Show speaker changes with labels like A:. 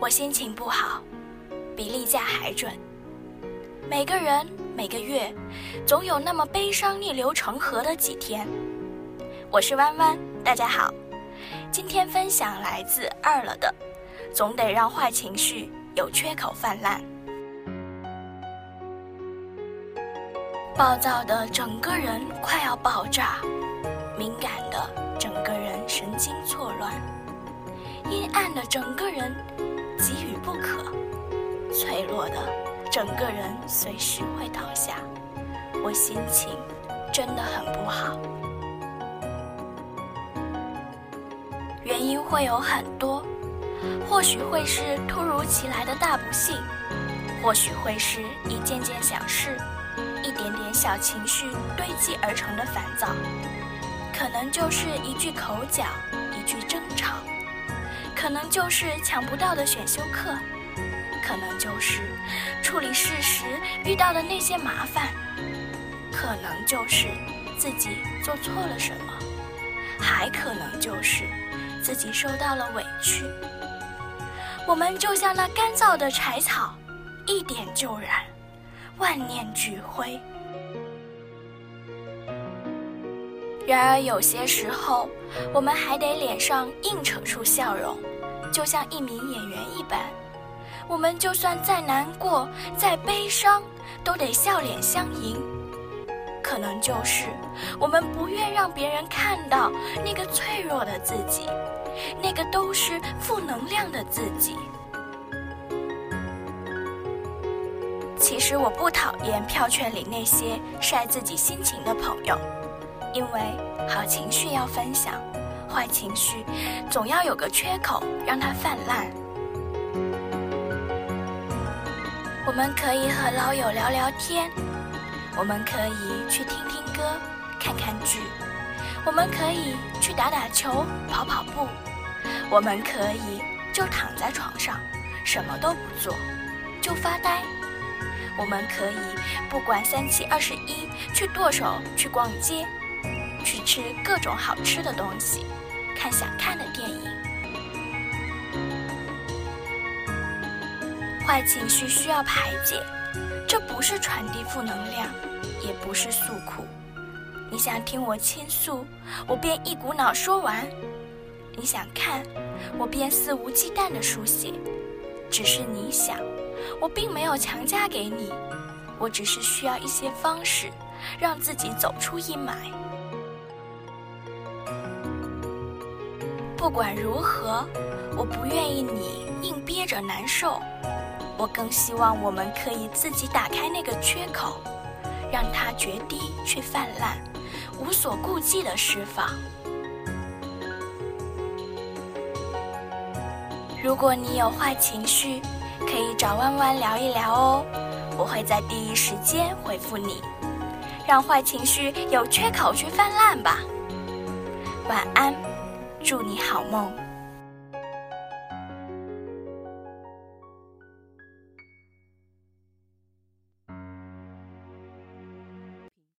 A: 我心情不好，比例假还准。每个人每个月，总有那么悲伤逆流成河的几天。我是弯弯，大家好。今天分享来自二了的，总得让坏情绪有缺口泛滥。暴躁的整个人快要爆炸，敏感的整个人神经错乱，阴暗的整个人，脆弱的整个人随时会倒下。我心情真的很不好，原因会有很多，或许会是突如其来的大不幸，或许会是一件件小事。一点点小情绪堆积而成的烦躁，可能就是一句口角，一句争吵，可能就是抢不到的选修课，可能就是处理事实遇到的那些麻烦，可能就是自己做错了什么，还可能就是自己受到了委屈。我们就像那干燥的柴草，一点就燃。万念俱灰。然而有些时候，我们还得脸上硬扯出笑容，就像一名演员一般。我们就算再难过、再悲伤，都得笑脸相迎。可能就是我们不愿让别人看到那个脆弱的自己，那个都是负能量的自己。其实我不讨厌票圈里那些晒自己心情的朋友，因为好情绪要分享，坏情绪总要有个缺口让它泛滥。我们可以和老友聊聊天，我们可以去听听歌、看看剧，我们可以去打打球、跑跑步，我们可以就躺在床上，什么都不做，就发呆。我们可以不管三七二十一，去剁手，去逛街，去吃各种好吃的东西，看想看的电影。坏情绪需要排解，这不是传递负能量，也不是诉苦。你想听我倾诉，我便一股脑说完；你想看，我便肆无忌惮的书写。只是你想。我并没有强加给你，我只是需要一些方式，让自己走出阴霾。不管如何，我不愿意你硬憋着难受，我更希望我们可以自己打开那个缺口，让它决堤去泛滥，无所顾忌的释放。如果你有坏情绪，可以找弯弯聊一聊哦，我会在第一时间回复你，让坏情绪有缺口去泛滥吧。晚安，祝你好梦。